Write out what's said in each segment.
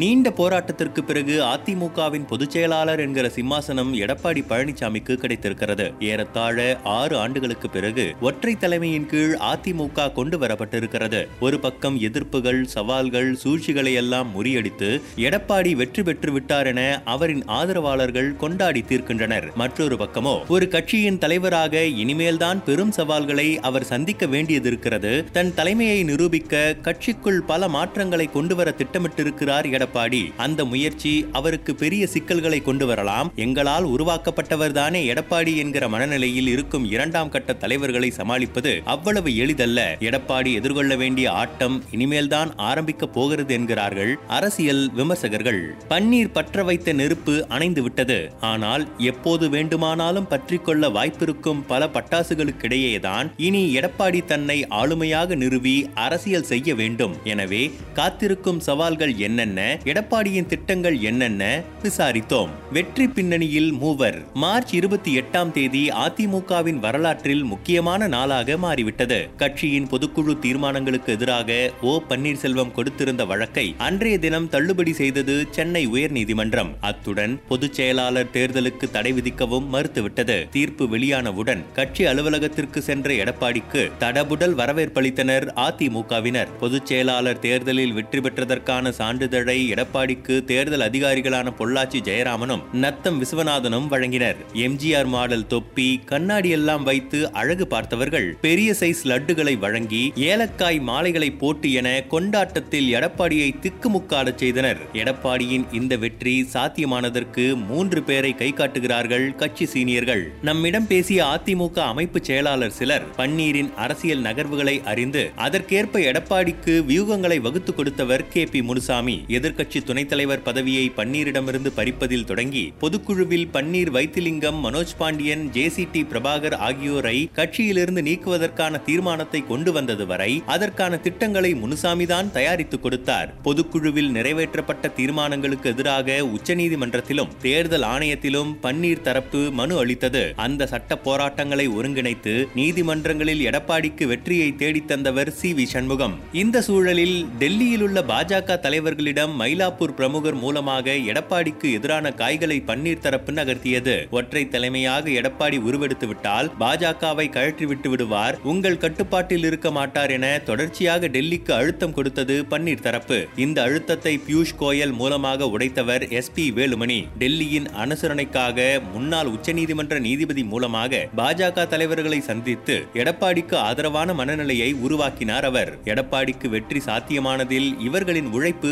நீண்ட போராட்டத்திற்கு பிறகு அதிமுகவின் பொதுச் செயலாளர் என்கிற சிம்மாசனம் எடப்பாடி பழனிசாமிக்கு கிடைத்திருக்கிறது. ஏறத்தாழ ஆறு ஆண்டுகளுக்கு பிறகு ஒற்றை தலைமையின் கீழ் அதிமுக கொண்டு வரப்பட்டிருக்கிறது. ஒரு பக்கம் எதிர்ப்புகள் சவால்கள் சூழ்ச்சிகளை எல்லாம் முறியடித்து எடப்பாடி வெற்றி பெற்று விட்டார் என அவரின் ஆதரவாளர்கள் கொண்டாடி தீர்க்கின்றனர். மற்றொரு பக்கமோ ஒரு கட்சியின் தலைவராக இனிமேல்தான் பெரும் சவால்களை அவர் சந்திக்க வேண்டியதிருக்கிறது. தன் தலைமையை நிரூபிக்க கட்சிக்குள் பல மாற்றங்களை கொண்டு வர திட்டமிட்டிருக்கிறார் எடப்பாடி. அந்த முயற்சி அவருக்கு பெரிய சிக்கல்களை கொண்டு வரலாம். எங்களால் உருவாக்கப்பட்டவர் தானே எடப்பாடி என்கிற மனநிலையில் இருக்கும் இரண்டாம் கட்ட தலைவர்களை சமாளிப்பது அவ்வளவு எளிதல்ல. எடப்பாடி எதிர்கொள்ள வேண்டிய ஆட்டம் இனிமேல்தான் ஆரம்பிக்க போகிறது என்கிறார்கள் அரசியல் விமர்சகர்கள். பன்னீர் பற்ற வைத்த நெருப்பு அணைந்து விட்டது. ஆனால் எப்போது வேண்டுமானாலும் பற்றிக்கொள்ள வாய்ப்பிருக்கும் பல பட்டாசுகளுக்கிடையேதான் இனி எடப்பாடி தன்னை ஆளுமையாக நிறுவி அரசியல் செய்ய வேண்டும். எனவே காத்திருக்கும் சவால்கள் என்னென்ன? எடப்பாடியின் திட்டங்கள் என்னென்ன? விசாரித்தோம். வெற்றி பின்னணியில் மூவர். மார்ச் இருபத்தி எட்டாம் தேதி அதிமுகவின் வரலாற்றில் முக்கியமான நாளாக மாறிவிட்டது. கட்சியின் பொதுக்குழு தீர்மானங்களுக்கு எதிராக ஓ. பன்னீர்செல்வம் கொடுத்திருந்த வழக்கை அன்றைய தினம் தள்ளுபடி செய்தது சென்னை உயர்நீதிமன்றம். அத்துடன் பொதுச் செயலாளர் தேர்தலுக்கு தடை விதிக்கவும் மறுத்துவிட்டது. தீர்ப்பு வெளியானவுடன் கட்சி அலுவலகத்திற்கு சென்ற எடப்பாடிக்கு தடபுடல் வரவேற்பளித்தனர் அதிமுகவினர். பொதுச் செயலாளர் தேர்தலில் வெற்றி பெற்றதற்கான சான்றிதழை எடப்பாடிக்கு தேர்தல் அதிகாரிகளான பொள்ளாச்சி ஜெயராமனும் நத்தம் விஸ்வநாதனும் வழங்கினர். எம்ஜிஆர் மாடல் தொப்பி கண்ணாடி எல்லாம் வைத்து அழகு பார்த்தவர்கள் பெரிய சைஸ் லட்டுகளை வழங்கி ஏலக்காய் மாலைகளை போட்டு என கொண்டாட்டத்தில் எடப்பாடியை திக்குமுக்காடச் செய்தனர். எடப்பாடியின் இந்த வெற்றி சாத்தியமானதற்கு மூன்று பேரை கை காட்டுகிறார்கள் கட்சி சீனியர்கள். நம்மிடம் பேசிய அதிமுக அமைப்பு செயலாளர் சிலர் பன்னீரின் அரசியல் நகர்வுகளை அறிந்து அதற்கேற்ப எடப்பாடிக்கு வியூகங்களை வகுத்து கொடுத்தவர் கே பி முனுசாமி. எதிர்க்கட்சி துணைத் தலைவர் பதவியை பன்னீரிடமிருந்து பறிப்பதில் தொடங்கி பொதுக்குழுவில் Panneer Vaithilingam Manoj Pandian J C D Prabhakar ஆகியோரை கட்சியிலிருந்து நீக்குவதற்கான தீர்மானத்தை கொண்டு வந்தது வரை அதற்கான திட்டங்களை முனுசாமிதான் தயாரித்துக் கொடுத்தார். பொதுக்குழுவில் நிறைவேற்றப்பட்ட தீர்மானங்களுக்கு எதிராக உச்சநீதிமன்றத்திலும் தேர்தல் ஆணையத்திலும் பன்னீர் தரப்பு மனு அளித்தது. அந்த சட்ட போராட்டங்களை ஒருங்கிணைத்து நீதிமன்றங்களில் எடப்பாடிக்கு வெற்றியை தேடித்தந்தவர் சி வி சண்முகம். இந்த சூழலில் டெல்லியில் உள்ள பாஜக தலைவர்களிடம் மயிலாப்பூர் பிரமுகர் மூலமாக எடப்பாடிக்கு எதிரான காய்களை பன்னீர் தரப்பு நகர்த்தியது. ஒற்றை தலைமையாக எடப்பாடி உருவெடுத்து விட்டால் பாஜகவை கழற்றி விட்டு விடுவார். உங்கள் கட்டுப்பாட்டில் இருக்க மாட்டார் என தொடர்ச்சியாக டெல்லிக்கு அழுத்தம் கொடுத்தது பன்னீர் தரப்பு. இந்த அழுத்தத்தை பியூஷ் கோயல் மூலமாக உடைத்தவர் எஸ் பி வேலுமணி. டெல்லியின் அனுசரணைக்காக முன்னாள் உச்சநீதிமன்ற நீதிபதி மூலமாக பாஜக தலைவர்களை சந்தித்து எடப்பாடிக்கு ஆதரவான மனநிலையை உருவாக்கினார் அவர். எடப்பாடிக்கு வெற்றி சாத்தியமானதில் இவர்களின் உழைப்பு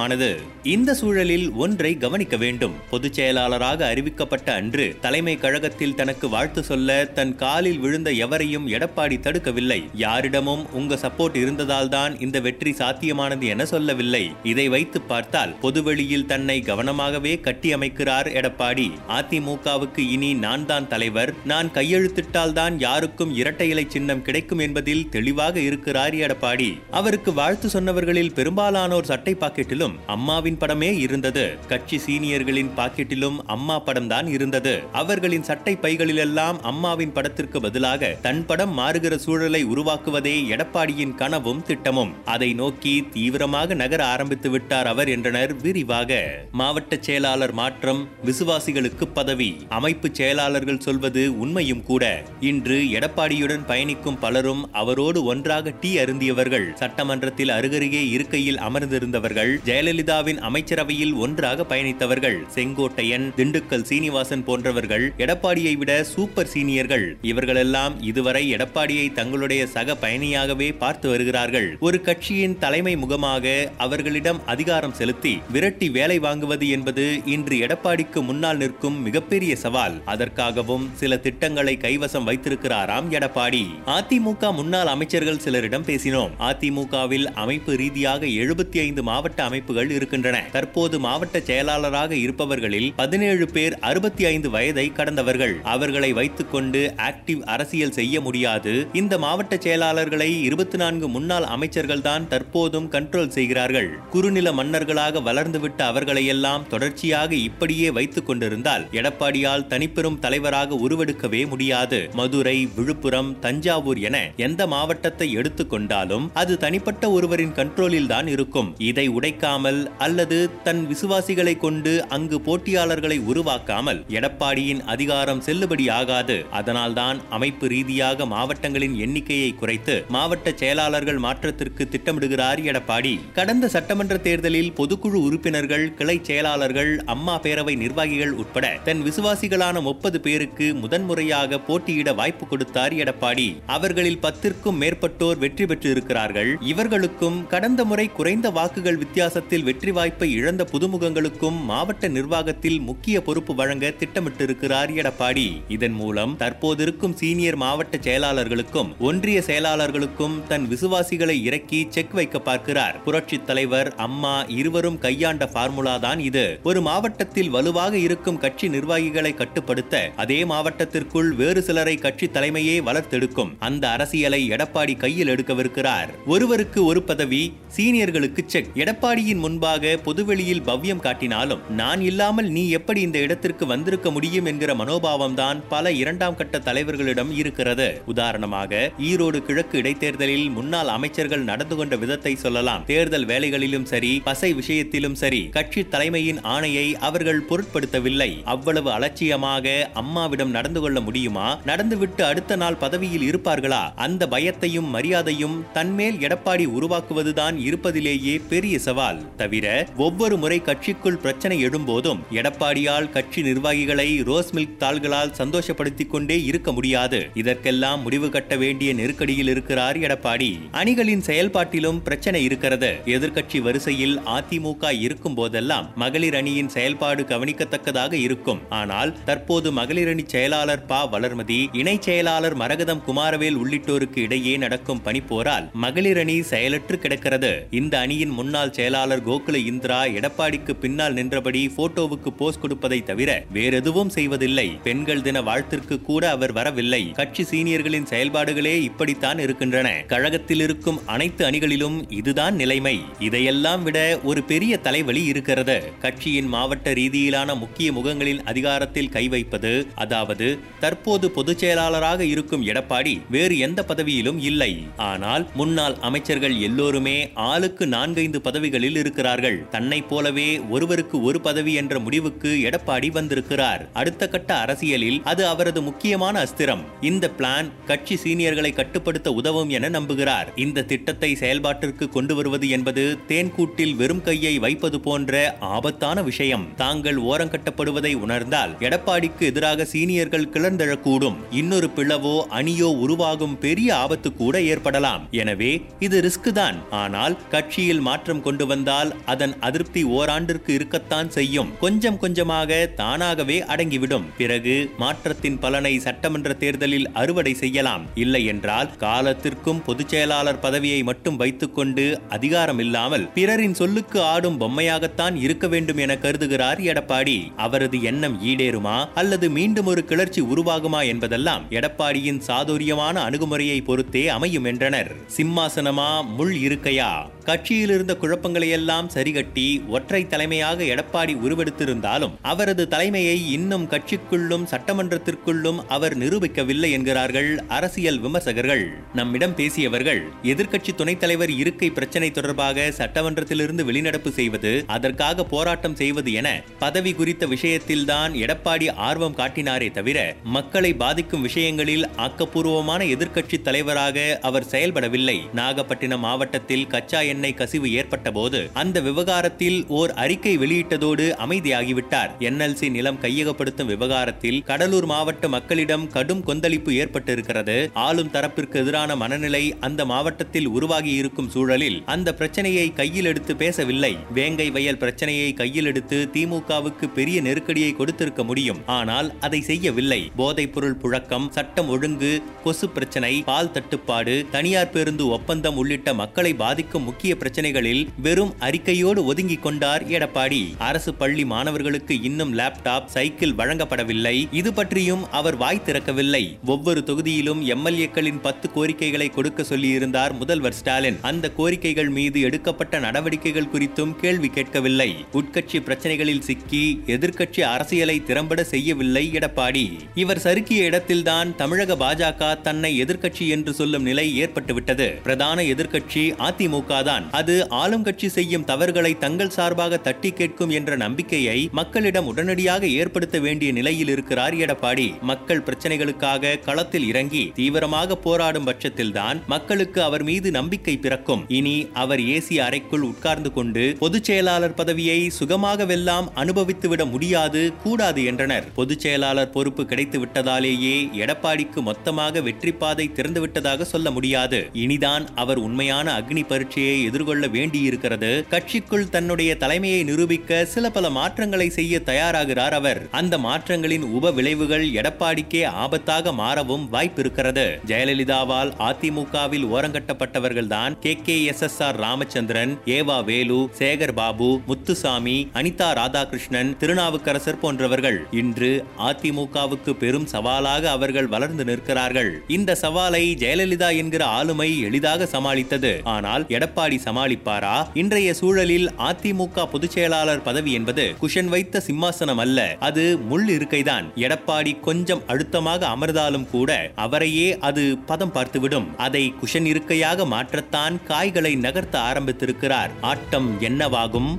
முக்கியமானது இந்த சூழலில் ஒன்றை கவனிக்க வேண்டும். பொதுச் செயலாளராக அறிவிக்கப்பட்ட அன்று தலைமை கழகத்தில் தனக்கு வாழ்த்து சொல்ல தன் காலில் விழுந்த எவரையும் எடப்பாடி தடுக்கவில்லை. யாரிடமும் உங்க சப்போர்ட் இருந்ததால் தான் இந்த வெற்றி சாத்தியமானது என சொல்லவில்லை. இதை வைத்து பார்த்தால் பொதுவெளியில் தன்னை கவனமாகவே கட்டியமைக்கிறார் எடப்பாடி. அதிமுகவுக்கு இனி நான் தான் தலைவர். நான் கையெழுத்திட்டால் தான் யாருக்கும் இரட்டை இலை சின்னம் கிடைக்கும் என்பதில் தெளிவாக இருக்கிறார் எடப்பாடி. அவருக்கு வாழ்த்து சொன்னவர்களில் பெரும்பாலானோர் சட்டை பாக்கெட்டிலும் பாக்கெட்டிலும் அம்மாவின் படமே இருந்தது. கட்சி சீனியர்களின் பாக்கெட்டிலும் அம்மா படம் தான் இருந்தது. அவர்களின் சட்டை பைகளிலெல்லாம் அம்மாவின் படத்திற்கு பதிலாக தன் படம் மாறுகிற சூழலை உருவாக்குவதே எடப்பாடியின் கனவும் திட்டமும். அதை நோக்கி தீவிரமாக நகர ஆரம்பித்து விட்டார் அவர் என்றனர் விரிவாக. மாவட்ட செயலாளர் மாற்றம் விசுவாசிகளுக்கு பதவி அமைப்பு செயலாளர்கள் சொல்வது உண்மையும் கூட. இன்று எடப்பாடியுடன் பயணிக்கும் பலரும் அவரோடு ஒன்றாக டீ அருந்தியவர்கள். சட்டமன்றத்தில் அருகருகே இருக்கையில் அமர்ந்திருந்தவர்கள் ஜெய ஜெயலலிதாவின் அமைச்சரவையில் ஒன்றாக பயணித்தவர்கள் செங்கோட்டையன் திண்டுக்கல் சீனிவாசன் போன்றவர்கள் எடப்பாடியை விட சூப்பர் சீனியர்கள். இவர்களெல்லாம் இதுவரை எடப்பாடியை தங்களுடைய சக பயணியாகவே பார்த்து வருகிறார்கள். ஒரு கட்சியின் தலைமை முகமாக அவர்களிடம் அதிகாரம் செலுத்தி விரட்டி வேலை வாங்குவது என்பது இன்று எடப்பாடிக்கு முன்னால் நிற்கும் மிகப்பெரிய சவால். அதற்காகவும் சில திட்டங்களை கைவசம் வைத்திருக்கிறாராம் எடப்பாடி. அதிமுக முன்னாள் அமைச்சர்கள் சிலரிடம் பேசினோம். அதிமுகவில் அமைப்பு ரீதியாக எழுபத்தி ஐந்து மாவட்ட அமைப்பு வாய்ப்புகள் இருக்கின்றன. தற்போது மாவட்ட செயலாளராக இருப்பவர்களில் பதினேழு பேர் அறுபத்தி ஐந்து வயதை கடந்தவர்கள். அவர்களை வைத்துக்கொண்டு ஆக்டிவ் அரசியல் செய்ய முடியாது. இந்த மாவட்ட செயலாளர்களை இருபத்தி நான்கு முன்னாள் அமைச்சர்கள் தான் தற்போதும் கண்ட்ரோல் செய்கிறார்கள். குறுநில மன்னர்களாக வளர்ந்துவிட்ட அவர்களையெல்லாம் தொடர்ச்சியாக இப்படியே வைத்துக் கொண்டிருந்தால் எடப்பாடியால் தனிப்பெரும் தலைவராக உருவெடுக்கவே முடியாது. மதுரை விழுப்புரம் தஞ்சாவூர் என எந்த மாவட்டத்தை எடுத்துக்கொண்டாலும் அது தனிப்பட்ட ஒருவரின் கண்ட்ரோலில் தான் இருக்கும். இதை உடைக்க உடைக்காமல் அல்லது தன் விசுவாசிகளை கொண்டு அங்கு போட்டியாளர்களை உருவாக்காமல் எடப்பாடியின் அதிகாரம் செல்லுபடியாகாது. அதனால்தான் அமைப்பு ரீதியாக மாவட்டங்களின் எண்ணிக்கையை குறைத்து மாவட்ட செயலாளர்கள் மாற்றத்திற்கு திட்டமிடுகிறார் எடப்பாடி. கடந்த சட்டமன்ற தேர்தலில் பொதுக்குழு உறுப்பினர்கள் கிளை செயலாளர்கள் அம்மா பேரவை நிர்வாகிகள் உட்பட தன் விசுவாசிகளான முப்பது பேருக்கு முதன்முறையாக போட்டியிட வாய்ப்பு கொடுத்தார் எடப்பாடி. அவர்களில் பத்திற்கும் மேற்பட்டோர் வெற்றி பெற்றிருக்கிறார்கள். இவர்களுக்கும் கடந்த முறை குறைந்த வாக்குகள் வித்தியாசத்தில் வெற்றி வாய்ப்பை இழந்த புதுமுகங்களுக்கும் மாவட்ட நிர்வாகத்தில் முக்கிய பொறுப்பு வழங்க திட்டமிட்டிருக்கிறார் எடப்பாடி. இதன் மூலம் தற்போதிருக்கும் சீனியர் மாவட்ட செயலாளர்களுக்கும் ஒன்றிய செயலாளர்களுக்கும் தன் விசுவாசிகளை இறக்கி செக் வைக்க பார்க்கிறார். புரட்சி தலைவர் அம்மா இருவரும் கையாண்ட பார்முலா தான் இது. ஒரு மாவட்டத்தில் வலுவாக இருக்கும் கட்சி நிர்வாகிகளை கட்டுப்படுத்த அதே மாவட்டத்திற்குள் வேறு சிலரை கட்சி தலைமையே வளர்த்தெடுக்கும். அந்த அரசியலை எடப்பாடி கையில் எடுக்கவிருக்கிறார். ஒருவருக்கு ஒரு பதவி சீனியர்களுக்கு செக். எடப்பாடியின் முன்பாக பொதுவெளியில் பவ்யம் காட்டினாலும் நான் இல்லாமல் நீ எப்படி இந்த இடத்திற்கு வந்திருக்க முடியும்? என்கிற மனோபாவம் தான் பல இரண்டாம் கட்ட தலைவர்களிடம் இருக்கிறது. உதாரணமாக ஈரோடு கிழக்கு இடைத்தேர்தலில் முன்னாள் அமைச்சர்கள் நடந்து கொண்ட விதத்தை சொல்லலாம். தேர்தல் வேலைகளிலும் சரி பசை விஷயத்திலும் சரி கட்சி தலைமையின் ஆணையை அவர்கள் பொருட்படுத்தவில்லை. அவ்வளவு அலட்சியமாக அம்மாவிடம் நடந்து கொள்ள முடியுமா? நடந்துவிட்டு அடுத்த நாள் பதவியில் இருப்பார்களா? அந்த பயத்தையும் மரியாதையும் தன்மேல் எடப்பாடி உருவாக்குவதுதான் இருப்பதிலேயே பெரிய சவால். தவிர ஒவ்வொரு முறை கட்சிக்குள் பிரச்சனை எழும்போதும் எடப்பாடியால் கட்சி நிர்வாகிகளை ரோஸ் மில்க் தாள்களால் சந்தோஷப்படுத்திக் கொண்டே இருக்க முடியாது. இதற்கெல்லாம் முடிவு கட்ட வேண்டிய நெருக்கடியில் இருக்கிறார் எடப்பாடி. அணிகளின் செயல்பாட்டிலும் பிரச்சனை இருக்கிறது. எதிர்க்கட்சி வரிசையில் அதிமுக இருக்கும் போதெல்லாம் மகளிர் அணியின் செயல்பாடு கவனிக்கத்தக்கதாக இருக்கும். ஆனால் தற்போது மகளிர் அணி செயலாளர் ப. வளர்மதி இணை செயலாளர் மரகதம் குமாரவேல் உள்ளிட்டோருக்கு இடையே நடக்கும் பணிப்போரால் மகளிர் அணி செயலற்று கிடக்கிறது. இந்த அணியின் முன்னாள் செயலாளர் கோகுல இந்திரா எடப்பாடிக்கு பின்னால் நின்றபடி போட்டோவுக்கு போஸ் கொடுப்பதை தவிர வேறெதுவும் செய்வதில்லை. பெண்கள் தின வாழ்த்திற்கு கூட அவர் வரவில்லை. கட்சி சீனியர்களின் செயல்பாடுகளே இப்படித்தான் இருக்கின்றன. கழகத்தில் இருக்கும் அனைத்து அணிகளிலும் இதுதான் நிலைமை. இதையெல்லாம் விட ஒரு பெரிய தலைவலி இருக்கிறது. கட்சியின் மாவட்ட ரீதியிலான முக்கிய முகங்களின் அதிகாரத்தில் கை வைப்பது அதாவது தற்போது பொதுச் செயலாளராக இருக்கும் எடப்பாடி வேறு எந்த பதவியிலும் இல்லை. ஆனால் முன்னாள் அமைச்சர்கள் எல்லோருமே ஆளுக்கு நான்கைந்து பதவிகளில் இருக்கிறார்கள் தன்னை போலவே ஒருவருக்கு ஒரு பதவி என்ற முடிவுக்கு எடப்பாடி வந்திருக்கிறார். அடுத்த கட்ட அரசியலில் அது அவரது முக்கியமான அஸ்திரம். இந்த பிளான் கட்சி சீனியர்களை கட்டுப்படுத்த உதவும் என நம்புகிறார். இந்த திட்டத்தை செயல்பாட்டிற்கு கொண்டு வருவது என்பது தேன்கூட்டில் வெறும் கையை வைப்பது போன்ற ஆபத்தான விஷயம். தாங்கள் ஓரங்கட்டப்படுவதை உணர்ந்தால் எடப்பாடிக்கு எதிராக சீனியர்கள் கிளர்ந்தெழக்கூடும். இன்னொரு பிளவோ அணியோ உருவாகும் பெரிய ஆபத்து கூட ஏற்படலாம். எனவே இது ரிஸ்க் தான் ஆனால் கட்சியில் மாற்றம் கொண்டு வந்த இருந்தால் அதன் அதிருப்தி ஓராண்டிற்கு இருக்கத்தான் செய்யும். கொஞ்சம் கொஞ்சமாக தானாகவே அடங்கிவிடும். பிறகு மாற்றத்தின் பலனை சட்டமன்ற தேர்தலில் அறுவடை செய்யலாம். இல்லை என்றால் காலத்திற்கும் பொதுச் செயலாளர் பதவியை மட்டும் வைத்துக்கொண்டு அதிகாரம் இல்லாமல் பிறரின் சொல்லுக்கு ஆடும் பொம்மையாகத்தான் இருக்க வேண்டும் என கருதுகிறார் எடப்பாடி. அவரது எண்ணம் ஈடேறுமா? அல்லது மீண்டும் ஒரு கிளர்ச்சி உருவாகுமா என்பதெல்லாம் எடப்பாடியின் சாதுரியமான அணுகுமுறையை பொறுத்தே அமையும் என்றனர். சிம்மாசனமா முள் இருக்கையா? கட்சியில் இருந்த குழப்பங்களை எல்லாம் சரிகட்டி ஒற்றை தலைமையாக எடப்பாடி உருவெடுத்திருந்தாலும் அவரது தலைமையை இன்னும் கட்சிக்குள்ளும் சட்டமன்றத்திற்குள்ளும் அவர் நிரூபிக்கவில்லை என்கிறார்கள் அரசியல் விமர்சகர்கள். நம்மிடம் பேசியவர்கள் எதிர்க்கட்சி துணைத் தலைவர் இருக்கை பிரச்சனை தொடர்பாக சட்டமன்றத்திலிருந்து வெளிநடப்பு செய்வது அதற்காக போராட்டம் செய்வது என பதவி குறித்த விஷயத்தில்தான் எடப்பாடி ஆர்வம் காட்டினாரே தவிர மக்களை பாதிக்கும் விஷயங்களில் ஆக்கப்பூர்வமான எதிர்க்கட்சி தலைவராக அவர் செயல்படவில்லை. நாகப்பட்டினம் மாவட்டத்தில் கச்சா எண்ணெய் கசிவு ஏற்பட்ட போது அந்த விவகாரத்தில் ஓர் அறிக்கை வெளியிட்டதோடு அமைதியாகிவிட்டார். என்எல்சி நிலம் கையகப்படுத்தும் விவகாரத்தில் கடலூர் மாவட்ட மக்களிடம் கடும் கொந்தளிப்பு ஏற்பட்டிருக்கிறது. ஆளும் தரப்பிற்கு எதிரான மனநிலை அந்த மாவட்டத்தில் உருவாகி இருக்கும் சூழலில் அந்த பிரச்சனையை கையில் எடுத்து பேசவில்லை. வேங்கை வயல் பிரச்சனையை கையில் எடுத்து திமுகவுக்கு பெரிய நெருக்கடியை கொடுத்திருக்க முடியும். ஆனால் அதை செய்யவில்லை. போதைப் பொருள் புழக்கம் சட்டம் ஒழுங்கு கொசு பிரச்சனை பால் தட்டுப்பாடு தனியார் பேருந்து ஒப்பந்தம் உள்ளிட்ட மக்களை பாதிக்கும் முக்கிய பிரச்சனைகளில் வெறும் வெறும் அறிக்கையோடு ஒதுங்கிக் கொண்டார். எடப்பாடி அரசு பள்ளி மாணவர்களுக்கு இன்னும் லேப்டாப் சைக்கிள் வழங்கப்படவில்லை. இது பற்றியும் அவர் வாய் திறக்கவில்லை. ஒவ்வொரு தொகுதியிலும் எம்எல்ஏக்களின் பத்து கோரிக்கைகளை கொடுக்க சொல்லியிருந்தார் முதல்வர் ஸ்டாலின். அந்த கோரிக்கைகள் மீது எடுக்கப்பட்ட நடவடிக்கைகள் குறித்தும் கேள்வி கேட்கவில்லை. உட்கட்சி பிரச்சனைகளில் சிக்கி எதிர்க்கட்சி அரசியலை திறம்பட செய்யவில்லை எடப்பாடி. இவர் சறுக்கிய இடத்தில்தான் தமிழக பாஜக தன்னை எதிர்க்கட்சி என்று சொல்லும் நிலை ஏற்பட்டுவிட்டது. பிரதான எதிர்க்கட்சி அதிமுக தான். அது ஆளும் கட்சி செய்யும் தவறுகளை தங்கள் சார்பாக தட்டி கேட்கும் என்ற நம்பிக்கையை மக்களிடம் உடனடியாக ஏற்படுத்த வேண்டிய நிலையில் இருக்கிறார் எடப்பாடி. மக்கள் பிரச்சனைகளுக்காக களத்தில் இறங்கி தீவிரமாக போராடும் பட்சத்தில்தான் மக்களுக்கு அவர் மீது நம்பிக்கை பிறக்கும். இனி அவர் ஏசி அறைக்குள் உட்கார்ந்து கொண்டு பொதுச் செயலாளர் பதவியை சுகமாக வெல்லாம் அனுபவித்துவிட முடியாது கூடாது என்றனர். பொதுச் செயலாளர் பொறுப்பு கிடைத்து விட்டதாலேயே எடப்பாடிக்கு மொத்தமாக வெற்றி பாதை திறந்துவிட்டதாக சொல்ல முடியாது. இனிதான் அவர் உண்மையான அக்னி பரீட்சையை எதிர்கொள்ள வேண்டியிருக்கிறது. கட்சிக்குள் தன்னுடைய தலைமையை நிரூபிக்க சில பல மாற்றங்களை செய்ய தயாராகிறார் அவர். அந்த மாற்றங்களின் உப விளைவுகள் எடப்பாடிக்கே ஆபத்தாக மாறவும் வாய்ப்பிருக்கிறது. ஜெயலலிதாவால் அதிமுகவில் ஓரங்கட்டப்பட்டவர்கள்தான் K. K. S. S. R. Ramachandran ஏவா வேலு சேகர் பாபு முத்துசாமி அனிதா ராதாகிருஷ்ணன் திருநாவுக்கரசர் போன்றவர்கள். இன்று அதிமுகவுக்கு பெரும் சவாலாக அவர்கள் வளர்ந்து நிற்கிறார்கள். இந்த சவாலை ஜெயலலிதா என்கிற ஆளுமை எளிதாக சமாளித்தது. ஆனால் எடப்பாடி சமாளிப்பாரா? இன்றைய இன்றைய சூழலில் அதிமுக பொதுச் செயலாளர் பதவி என்பது குஷன் வைத்த சிம்மாசனம் அல்ல. அது முள் இருக்கைதான். எடப்பாடி கொஞ்சம் அழுத்தமாக அமர்ந்தாலும் கூட அவரையே அது பதம் பார்த்துவிடும். அதை குஷன் இருக்கையாக மாற்றத்தான் காய்களை நகர்த்த ஆரம்பித்திருக்கிறார். ஆட்டம் என்னவாகும்?